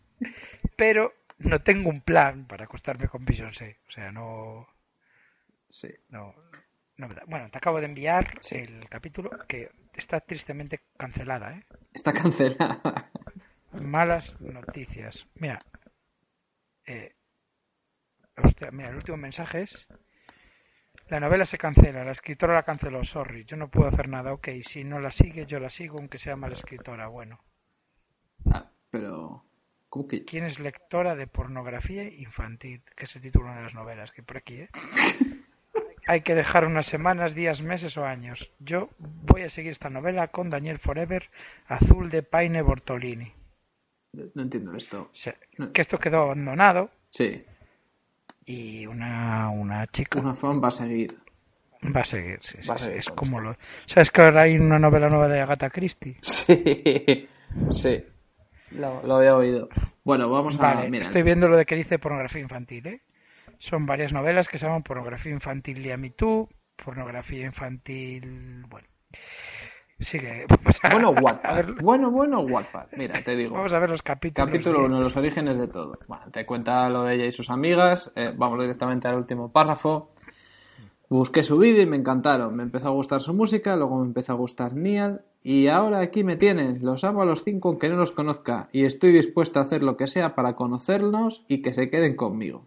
C: pero no tengo un plan para acostarme con Beyoncé. O sea, no,
D: Sí.
C: no, no me da. Bueno, te acabo de enviar el capítulo que está tristemente cancelada, ¿eh?
D: Está cancelada.
C: Malas noticias. Mira, eh, hostia, mira, el último mensaje es la novela se cancela, la escritora la canceló, sorry, yo no puedo hacer nada, ok, si no la sigue, yo la sigo, aunque sea mala escritora, bueno.
D: Ah, pero... ¿Cómo que...?
C: ¿Quién es lectora de pornografía infantil? Que es el título de una de las novelas, que por aquí, ¿eh? *laughs* Hay que dejar unas semanas, días, meses o años. Yo voy a seguir esta novela con Daniel Forever, Azul de Paine Bortolini.
D: No entiendo esto.
C: Que esto quedó abandonado
D: Sí,
C: y una, una chica,
D: una fan va a seguir.
C: Va a seguir, sí,
D: a
C: sí,
D: seguir
C: es como lo... ¿Sabes que ahora hay una novela nueva de Agatha Christie?
D: Sí, *laughs* sí. Lo, lo había oído. Bueno, vamos a. Mira,
C: estoy viendo lo de que dice pornografía infantil, ¿eh? Son varias novelas que se llaman pornografía infantil de Too, pornografía infantil... Bueno, sigue. *laughs* Vamos a,
D: Bueno, Wattpad. Bueno, bueno, Wattpad. Mira, te digo.
C: vamos a ver los capítulos.
D: Capítulo
C: de-
D: 1, los orígenes de todo. Bueno, te cuenta lo de ella y sus amigas. eh, vamos directamente al último párrafo. Busqué su vídeo y me encantaron. Me empezó a gustar su música, luego me empezó a gustar Nial. Y ahora aquí me tienen. Los amo a los cinco aunque no los conozca. Y estoy dispuesta a hacer lo que sea para conocerlos y que se queden conmigo.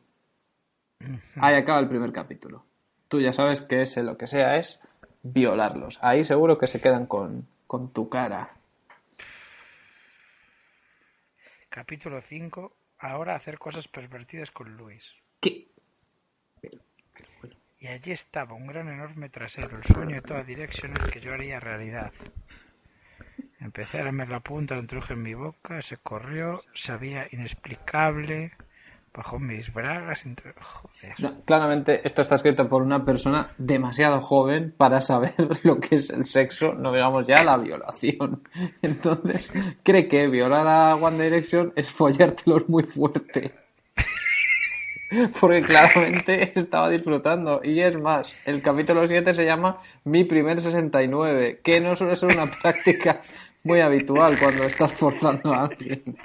D: Ahí acaba el primer capítulo. Tú ya sabes que ese lo que sea es violarlos. Ahí seguro que se quedan con, con tu cara.
C: Capítulo 5. Ahora hacer cosas pervertidas con Luis.
D: ¿Qué?
C: Y allí estaba un gran enorme trasero, el sueño de toda dirección el que yo haría realidad. Empecé a lamer la punta de un trujo en mi boca, se corrió, sabía inexplicable, bajo mis bragas,
D: claramente esto está escrito por una persona demasiado joven para saber *laughs* lo que es el sexo, no digamos ya la violación. *laughs* Entonces, cree que violar a One Direction es follártelos muy fuerte. *laughs* Porque claramente estaba disfrutando. Y es más, el capítulo 7 se llama Mi primer 69, que no suele ser una práctica muy habitual cuando estás forzando a alguien.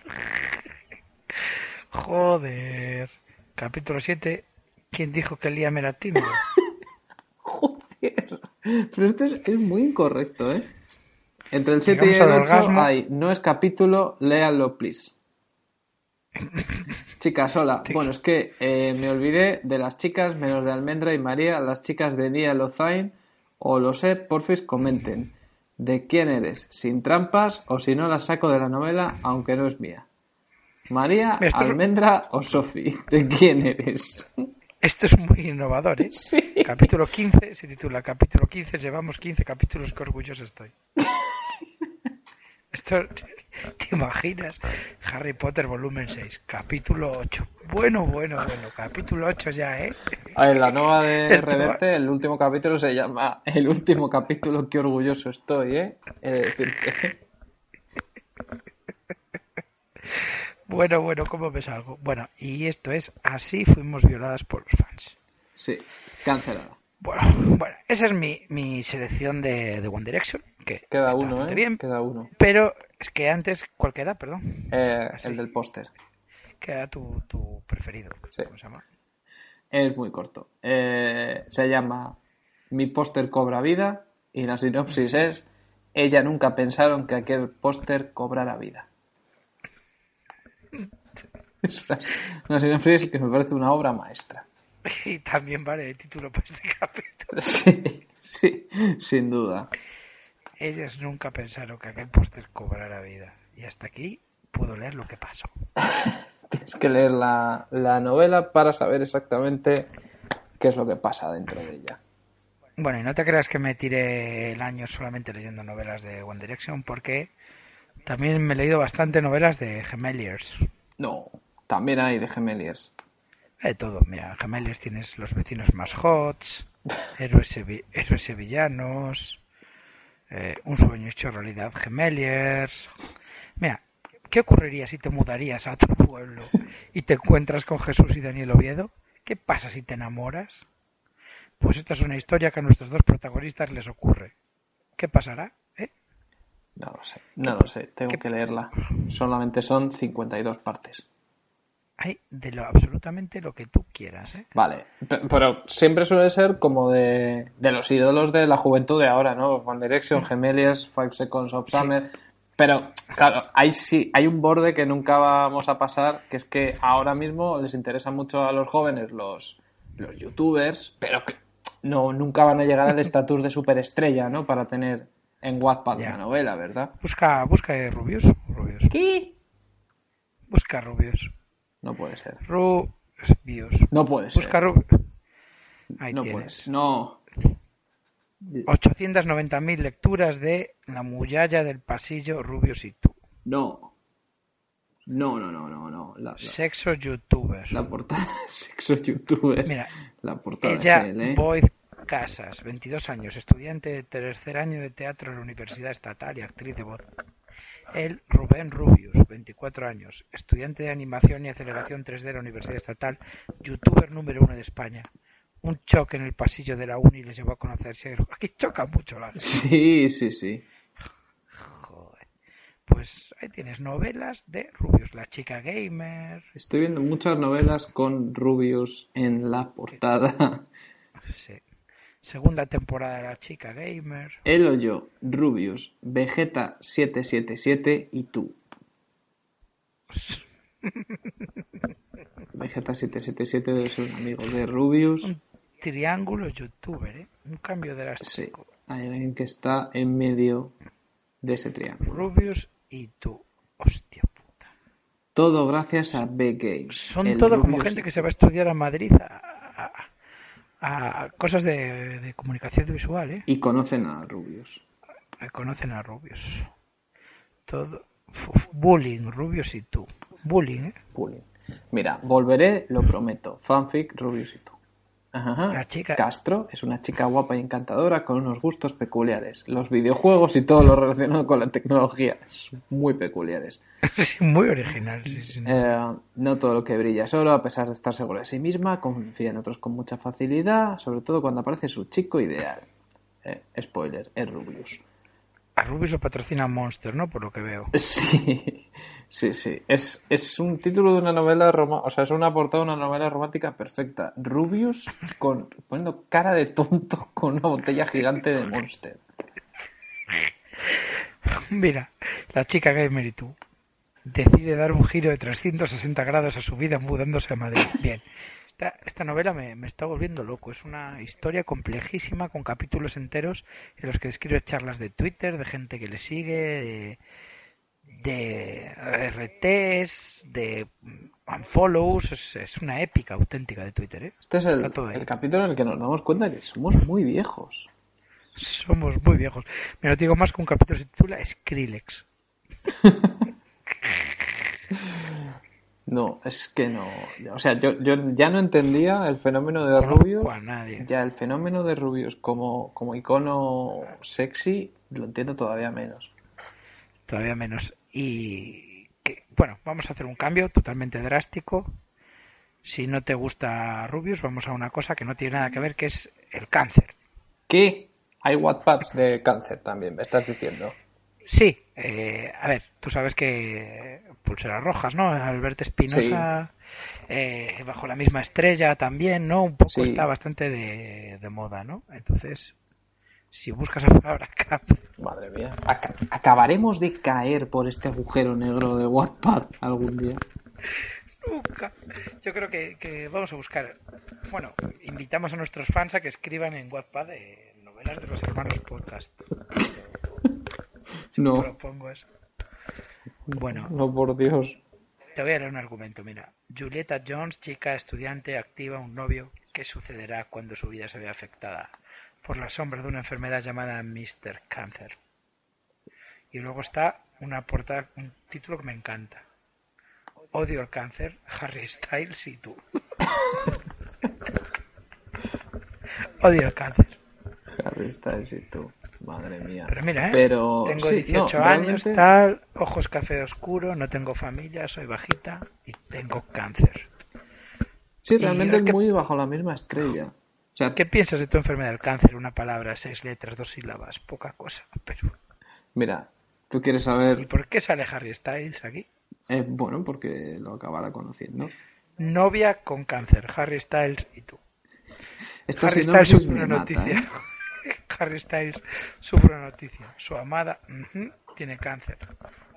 C: Joder. Capítulo 7. ¿Quién dijo que Liam era tímido? *laughs*
D: Joder. Pero esto es, es muy incorrecto, ¿eh? Entre el 7 y el
C: al
D: 8
C: orgasmo.
D: hay, no es capítulo, léanlo, please. *laughs* Chicas, hola. Bueno, es que eh, me olvidé de las chicas, menos de Almendra y María, las chicas de Nia Lozain, o lo sé, porfis, comenten. ¿De quién eres? ¿Sin trampas o si no la saco de la novela, aunque no es mía? María,
C: Esto es-
D: Almendra o Sofi, ¿de quién eres?
C: Esto es muy innovador, ¿eh?
D: Sí.
C: Capítulo 15 se titula Capítulo 15. Llevamos 15 capítulos, qué orgulloso estoy. *laughs* Esto, ¿te imaginas? Harry Potter volumen 6, capítulo 8. Bueno, bueno, bueno, capítulo 8 ya, ¿eh?
D: Ver, la nueva de *laughs*
C: Esto
D: Reverte, el último capítulo se llama El último capítulo, qué orgulloso estoy, ¿eh? He de decirte.
C: Bueno, bueno, ¿cómo ves algo? Bueno, y esto es Así fuimos violadas por los fans.
D: Sí, cancelada.
C: Bueno, bueno, esa es mi, mi selección de, de One Direction, que
D: Queda uno, ¿eh?
C: bien,
D: Queda uno.
C: pero es que antes, ¿cuál queda? Perdón.
D: Eh, el del póster.
C: Queda tu, tu preferido.
D: Sí.
C: ¿Cómo se llama?
D: Es muy corto. Eh, se llama Mi póster cobra vida y la sinopsis es Ella nunca pensaron que aquel póster cobrara vida. Es una, una sinopsis que me parece una obra maestra. *laughs*
C: Y también vale de título para este *laughs* capítulo.
D: Sí, sí, sin duda.
C: Ellos nunca pensaron que aquel póster cobrara vida. Y hasta aquí puedo leer lo que pasó. *laughs*
D: Tienes que leer la, la novela para saber exactamente qué es lo que pasa dentro de ella.
C: Bueno, y no te creas que me tiré el año solamente leyendo novelas de One Direction, porque también me he leído bastante novelas de Gemeliers.
D: No, también hay de Gemeliers.
C: De todo, mira, Gemeliers tienes los vecinos más hots, *laughs* héroes, héroes sevillanos, eh, un sueño hecho realidad Gemeliers. Mira, ¿qué ocurriría si te mudarías a otro pueblo y te encuentras con Jesús y Daniel Oviedo? ¿Qué pasa si te enamoras? Pues esta es una historia que a nuestros dos protagonistas les ocurre. ¿Qué pasará?
D: No lo sé, no lo sé, tengo
C: qué-
D: que leerla. Solamente son 52 partes.
C: Hay de lo absolutamente lo que tú quieras, ¿eh?
D: Vale, pe- pero siempre suele ser como de, de los ídolos de la juventud de ahora, ¿no? One Direction, Gemeliers, Five Seconds of
C: Sí.
D: Summer. Pero, claro, hay, sí, hay un borde que nunca vamos a pasar, que es que ahora mismo les interesa mucho a los jóvenes los, los youtubers, pero que no, nunca van a llegar al estatus de superestrella, ¿no? Para tener en Wattpad
C: Ya.
D: una novela, ¿verdad?
C: Busca, busca eh, Rubius, Rubius.
D: ¿Qué?
C: Busca Rubius.
D: No puede ser.
C: Rubius.
D: No puede ser.
C: Busca Rubius. Ahí
D: no
C: tienes.
D: ser. No.
C: 890.000 lecturas de La muyalla del pasillo Rubius y tú.
D: No. No, no, no, no, no. La, la-
C: Sexo youtuber.
D: La portada de *laughs* sexo youtuber.
C: Mira,
D: la portada
C: ella,
D: él, ¿eh?
C: Boy Casas, 22 años, estudiante de tercer año de teatro en la Universidad Estatal y actriz de voz. Él, Rubén Rubius, 24 años, estudiante de animación y aceleración 3D de la Universidad Estatal, youtuber número uno de España. Un choque en el pasillo de la uni les llevó a conocerse. Aquí choca mucho la
D: Sí, sí, sí.
C: Joder. Pues ahí tienes novelas de Rubius, la chica gamer.
D: Estoy viendo muchas novelas con Rubius en la portada.
C: Sí. Segunda temporada de la chica gamer.
D: Él o yo, Rubius, Vegeta 777 y tú. *laughs* Vegeta 777 debe ser un amigo de Rubius.
C: Un triángulo youtuber, ¿eh? Un cambio
D: Sí,
C: drástico.
D: hay alguien que está en medio de ese triángulo.
C: Rubius y tú. Hostia puta.
D: Todo gracias a B Games.
C: Son
D: el
C: todo como gente que se va a estudiar a Madrid a, a- cosas de, de comunicación visual, ¿eh?
D: Y conocen a Rubius.
C: Conocen a Rubius. Todo. Uf, bullying, Rubius y tú. Bullying, ¿eh?
D: Bullying. Mira, volveré, lo prometo. Fanfic, Rubius y tú. Ajá.
C: La chica-
D: Castro es una chica guapa y encantadora con unos gustos peculiares. Los videojuegos y todo lo relacionado con la tecnología son muy peculiares. *laughs*
C: Sí, muy original, sí, sí.
D: Eh, no todo lo que brilla es oro, a pesar de estar segura de sí misma, confía en otros con mucha facilidad, sobre todo cuando aparece su chico ideal. Eh, spoiler, es Rubius.
C: A Rubius lo patrocina Monster, ¿no? Por lo que veo. *laughs*
D: Sí, sí, sí. Es, es un título de una novela romántica, o sea, es una portada de una novela romántica perfecta. Rubius con, poniendo cara de tonto *laughs* con una botella gigante de Monster.
C: Mira, la chica gamer y tú decide dar un giro de 360 grados a su vida mudándose a Madrid. Bien, esta, esta novela me, me está volviendo loco. Es una historia complejísima con capítulos enteros en los que describe charlas de Twitter, de gente que le sigue, de, de RTs, de unfollows. Es, es una épica auténtica de Twitter, ¿eh?
D: Este es el, el capítulo en el que nos damos cuenta que somos muy viejos.
C: Somos muy viejos. Me lo digo más que un capítulo se titula Skrillex. *laughs*
D: No, es que no. O sea, yo, yo ya no entendía el fenómeno de Rubius.
C: a nadie.
D: Ya el fenómeno de Rubius como, como icono sexy lo entiendo todavía menos.
C: todavía menos. Y que, bueno, vamos a hacer un cambio totalmente drástico. Si no te gusta Rubius, vamos a una cosa que no tiene nada que ver, que es el cáncer.
D: ¿Qué? Hay Wattpads de cáncer también, me estás diciendo.
C: Sí, eh, a ver, tú sabes que Pulseras Rojas, ¿no? Alberto Espinosa, eh, bajo la misma estrella también, ¿no? Un poco
D: Sí.
C: está bastante de, de moda, ¿no? Entonces, si buscas la palabra cáncer,
D: Madre mía. Ac- acabaremos de caer por este agujero negro de Wattpad algún día.
C: Nunca. Yo creo que, que vamos a buscar. Bueno, invitamos a nuestros fans a que escriban en Wattpad eh, novelas de los hermanos podcast. *laughs* *laughs*
D: No,
C: Propongo eso. Bueno,
D: no por Dios.
C: te voy a leer un argumento. Mira, Julieta Jones, chica estudiante, activa un novio. ¿Qué sucederá cuando su vida se vea afectada por la sombra de una enfermedad llamada Mr. Cancer? Y luego está una portada, un título que me encanta. Odio el cáncer, Harry Styles y tú. *laughs* Odio el cáncer.
D: Harry Styles y tú. Madre mía.
C: Pero mira, ¿eh?
D: Pero,
C: tengo
D: sí,
C: 18
D: no,
C: años,
D: realmente-
C: tal, ojos café oscuro, no tengo familia, soy bajita y tengo cáncer.
D: Sí,
C: y
D: realmente es
C: que-
D: muy bajo la misma estrella. O sea,
C: ¿Qué piensas de tu enfermedad del cáncer? Una palabra, seis letras, dos sílabas, poca cosa. Pero
D: mira, tú quieres
C: ¿y
D: saber.
C: por qué sale Harry Styles aquí?
D: eh, bueno, porque lo acabará conociendo.
C: Novia con cáncer, Harry Styles y tú.
D: Esta
C: Harry Styles
D: me
C: una
D: mata,
C: noticia.
D: ¿eh? *laughs* *laughs*
C: Harry Styles sufre una noticia. Su amada tiene cáncer.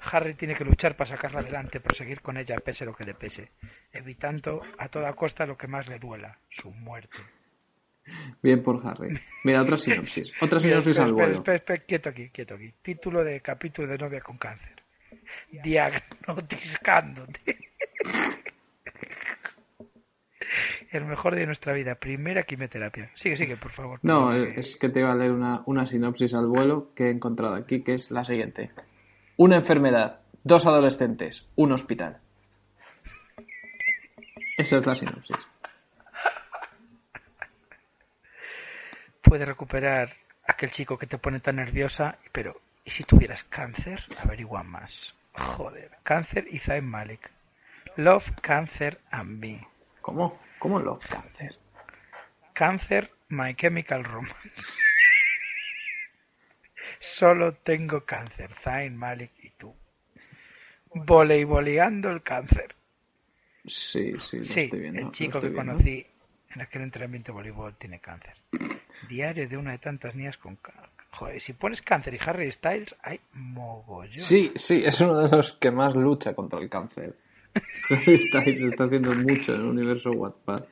C: Harry tiene que luchar para sacarla adelante, proseguir con ella pese lo que le pese, evitando a toda costa lo que más le duela, su muerte.
D: Bien por Harry. Mira, otra sinopsis. *laughs* Otra sinopsis al
C: espera,
D: vuelo.
C: espera, espera, quieto aquí, quieto aquí. Título de capítulo de novia con cáncer. Diagnosticándote. *laughs* El mejor de nuestra vida, primera quimioterapia. Sigue, sigue, por favor.
D: No,
C: Porque-
D: es que te iba a leer una, una sinopsis al vuelo que he encontrado aquí, que es la siguiente. Una enfermedad, dos adolescentes, un hospital. Esa es la sinopsis.
C: puede recuperar aquel chico que te pone tan nerviosa, pero ¿y si tuvieras cáncer? Averigua más. Joder, cáncer y Zayn Malik. Love, Cancer and Me.
D: ¿Cómo? ¿Cómo Love Cancer?
C: Cáncer, My Chemical Romance. *laughs* Solo tengo cáncer, Zayn Malik y tú. Voleiboleando el cáncer.
D: Sí, sí, lo
C: Sí,
D: estoy viendo.
C: el
D: lo
C: chico que
D: viendo.
C: conocí en aquel entrenamiento de voleibol tiene cáncer. *clears throat* Diario de una de tantas niñas con cáncer. Joder, si pones cáncer y Harry Styles, hay mogollón.
D: Sí, sí, es uno de los que más lucha contra el cáncer. Styles está haciendo mucho en el universo Wattpad.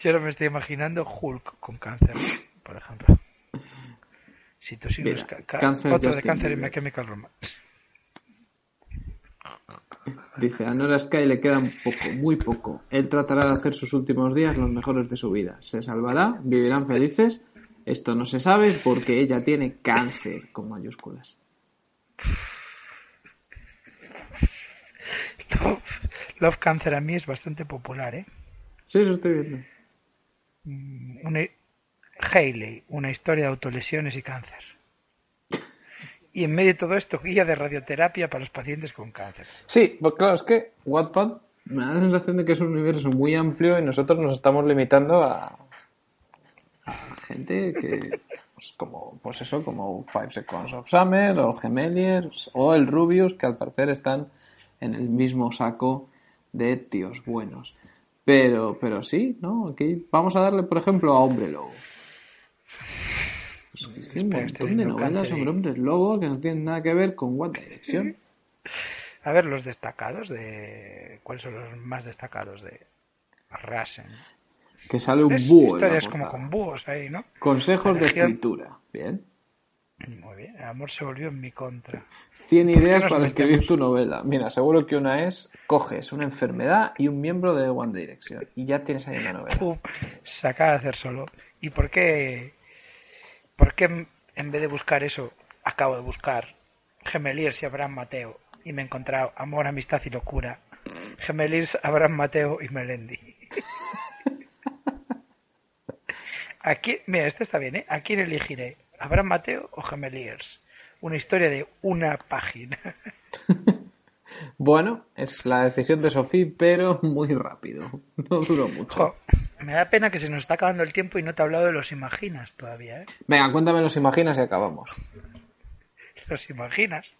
C: Yo ahora me estoy imaginando Hulk con cáncer, por ejemplo. Si tú sí no
D: Mira,
C: es ca- ca-
D: cáncer
C: otro de cáncer y Chemical Romance.
D: Dice, a Nora Sky le queda un poco, muy poco. Él tratará de hacer sus últimos días los mejores de su vida. Se salvará, vivirán felices. Esto no se sabe porque ella tiene cáncer con mayúsculas.
C: Love, *laughs* Love Cancer a mí es bastante popular, ¿eh?
D: Sí, eso estoy viendo.
C: Una, Hailey, una historia de autolesiones y cáncer. Y en medio de todo esto, guía de radioterapia para los pacientes con cáncer.
D: Sí, pues claro, es que Wattpad me da la sensación de que es un universo muy amplio y nosotros nos estamos limitando a, a gente que, pues como, pues eso, como Five Seconds of Summer o Gemeliers o el Rubius, que al parecer están en el mismo saco de tíos buenos. Pero, pero sí, ¿no? Aquí vamos a darle, por ejemplo, a Hombre Lobo. Pues es que hay un montón de novelas sobre hombres lobo que no tienen nada que ver con One Direction.
C: A ver, los destacados de... ¿Cuáles son los más destacados de Rasen?
D: Que sale un búho.
C: historias como con búhos ahí, ¿no?
D: Consejos de escritura. Bien.
C: Muy bien, el amor se volvió en mi contra.
D: 100
C: ¿Por qué
D: ideas para escribir
C: metemos?
D: tu novela. Mira, seguro que una es, coges una enfermedad y un miembro de One Direction. Y ya tienes ahí una novela.
C: Se acaba de hacer solo. ¿Y por qué, por qué en vez de buscar eso, acabo de buscar Gemeliers y Abraham Mateo y me he encontrado Amor, Amistad y Locura? Gemeliers, Abraham Mateo y Melendi. *laughs* Aquí, mira, este está bien, ¿eh? ¿A quién elegiré? ¿Abraham Mateo o Gemeliers? Una historia de una página. *laughs*
D: Bueno, es la decisión de Sofía, pero muy rápido. No duró mucho.
C: Jo, me da pena que se nos está acabando el tiempo y no te he hablado de los imaginas todavía, ¿eh?
D: Venga, cuéntame los imaginas y acabamos. *laughs*
C: los imaginas.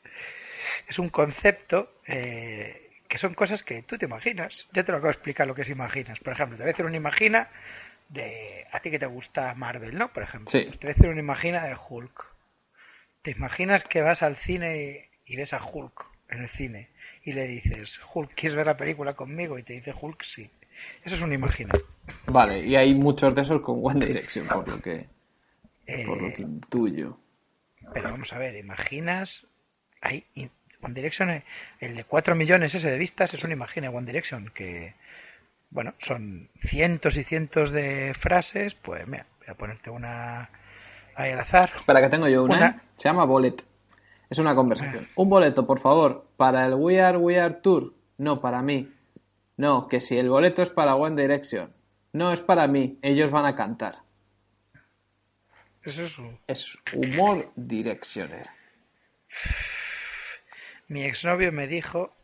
C: Es un concepto eh, que son cosas que tú te imaginas. Ya te lo acabo de explicar lo que es imaginas. Por ejemplo, te voy a hacer una imagina de a ti que te gusta Marvel, ¿no? Por ejemplo,
D: Sí.
C: Pues te voy a hacer una imagina de Hulk. Te imaginas que vas al cine y ves a Hulk en el cine y le dices, Hulk, ¿quieres ver la película conmigo? Y te dice Hulk, sí. Eso es una imagina.
D: Vale, y hay muchos de esos con *laughs* One Direction, por lo que,
C: Eh,
D: por lo que intuyo.
C: Pero vamos a ver, imaginas. Hay One Direction, eh, el de 4 millones ese de vistas es una imagina One Direction que, bueno, son cientos y cientos de frases. Pues mira, voy a ponerte una ahí al azar.
D: Espera, que tengo yo una.
C: Una-
D: ¿eh? Se llama Bolet. Es una conversación. Un boleto, por favor, para el We Are We Are Tour. No, para mí. No, que si el boleto es para One Direction. No, es para mí. Ellos van a cantar.
C: Eso es un-
D: Es humor directioner.
C: Mi exnovio me dijo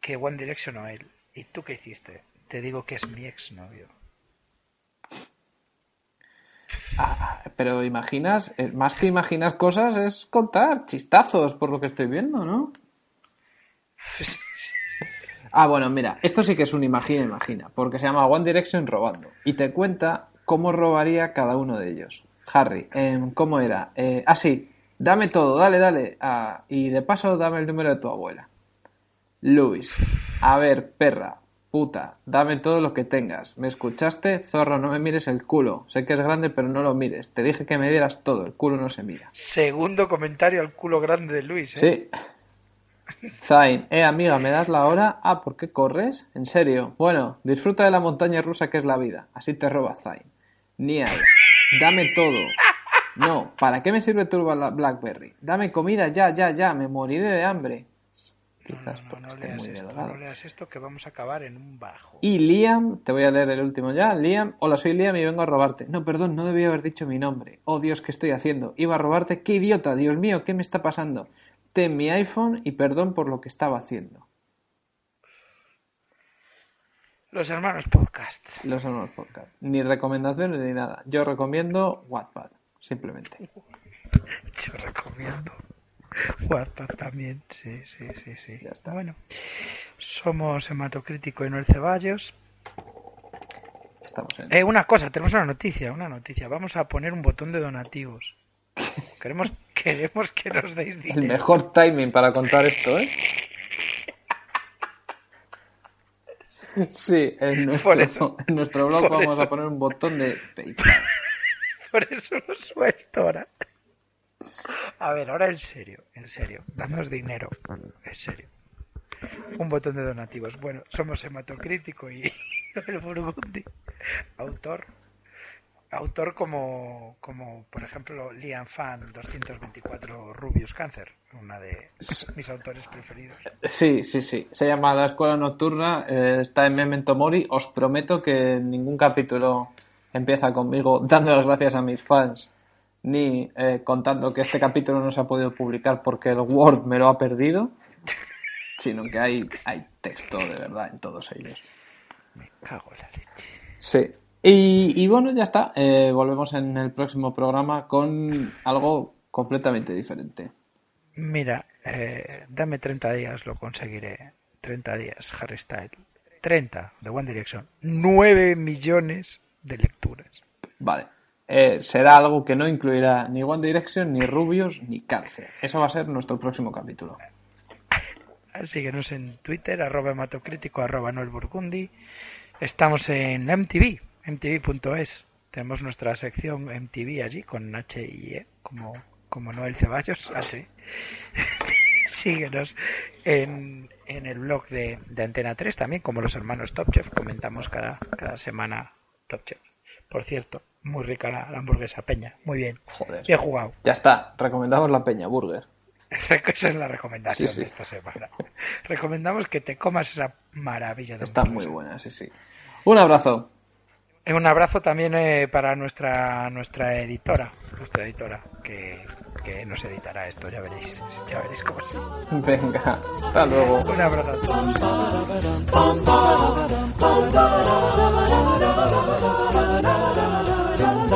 C: que One Direction o él. ¿Y tú qué hiciste? Te digo que es mi exnovio.
D: Pero imaginas, eh, más que imaginar cosas, es contar chistazos, por lo que estoy viendo, ¿no? *laughs* Ah, bueno, mira, esto sí que es un imagina, imagina, porque se llama One Direction robando. Y te cuenta cómo robaría cada uno de ellos. Harry, em, ¿cómo era? Eh, ah, sí, dame todo, dale, dale. Ah, y de paso, dame el número de tu abuela. Luis, a ver, perra, puta, dame todo lo que tengas. ¿Me escuchaste? Zorro, no me mires el culo. Sé que es grande, pero no lo mires. Te dije que me dieras todo, el culo no se mira.
C: Segundo comentario al culo grande de Luis, ¿eh?
D: Sí. Zain, eh amiga, ¿me das la hora? Ah, ¿por qué corres? ¿En serio? Bueno, disfruta de la montaña rusa que es la vida. Así te roba Zain. Niall, dame todo. No, ¿para qué me sirve tu Bla- Blackberry? Dame comida ya, ya, ya, me moriré de hambre. Quizás
C: no, no,
D: porque
C: no
D: esté muy
C: esto,
D: delgado.
C: no leas esto que vamos a acabar en un bajo.
D: Y Liam, te voy a leer el último ya. Liam, hola, soy Liam y vengo a robarte. No, perdón, no debía haber dicho mi nombre. Oh, Dios, ¿qué estoy haciendo? Iba a robarte. ¡Qué idiota! Dios mío, ¿qué me está pasando? Ten mi iPhone y perdón por lo que estaba haciendo.
C: Los hermanos podcast.
D: Los son los podcasts. Ni recomendaciones ni nada. Yo recomiendo Wattpad, simplemente. *laughs*
C: Yo recomiendo WhatsApp también. Sí, sí, sí, sí.
D: Ya está.
C: Bueno, somos Hematocrítico y Noel Ceballos.
D: Estamos en...
C: Eh, una cosa, tenemos una noticia, una noticia. Vamos a poner un botón de donativos. *laughs* Queremos, queremos que nos deis
D: El
C: dinero.
D: mejor timing para contar esto, ¿eh? Sí, en *laughs* nuestro,
C: Por eso.
D: en nuestro blog vamos
C: eso.
D: a poner un botón de *laughs* PayPal.
C: Por eso lo suelto ahora. A ver, ahora en serio, en serio. Danos dinero. En serio. Un botón de donativos. Bueno, somos Hematocrítico y *laughs* el Burgundi. Autor. Autor como, como, por ejemplo, Liam Fan 224 Rubius Cancer. Una de mis autores preferidos.
D: Sí, sí, sí. Se llama La Escuela Nocturna, eh, está en Memento Mori. Os prometo que ningún capítulo empieza conmigo dando las gracias a mis fans, ni eh, contando que este capítulo no se ha podido publicar porque el Word me lo ha perdido, sino que hay, hay texto de verdad en todos ellos.
C: Me cago en la leche.
D: Sí. Y, y bueno, ya está. Eh, volvemos en el próximo programa con algo completamente diferente.
C: Mira, eh, dame 30 días, lo conseguiré. 30 días, Harry Styles. 30 de One Direction. 9 millones de lecturas.
D: Vale. Eh, será algo que no incluirá ni One Direction, ni Rubios, ni cárcel. Eso va a ser nuestro próximo capítulo.
C: Síguenos en Twitter, arroba hematocrítico, arroba Noel Burgundi. Estamos en MTV, mtv.es. Tenemos nuestra sección MTV allí con H y E, como, como Noel Ceballos, H. *laughs* Síguenos en, en el blog de, de Antena 3 también, como los hermanos Top Chef. Comentamos cada, cada semana Top Chef. Por cierto, muy rica la, la hamburguesa peña. Muy bien.
D: Joder.
C: Bien jugado.
D: Ya está. Recomendamos la Peña Burger. *laughs*
C: Esa es la recomendación
D: Sí, sí.
C: de esta semana. *laughs* Recomendamos que te comas esa maravilla de
D: Está muy buena, sí, sí. Un abrazo.
C: Un abrazo también eh, para nuestra nuestra editora, nuestra editora que, que nos editará esto, ya veréis, ya veréis cómo sí.
D: Venga. Hasta luego.
C: Un abrazo a todos.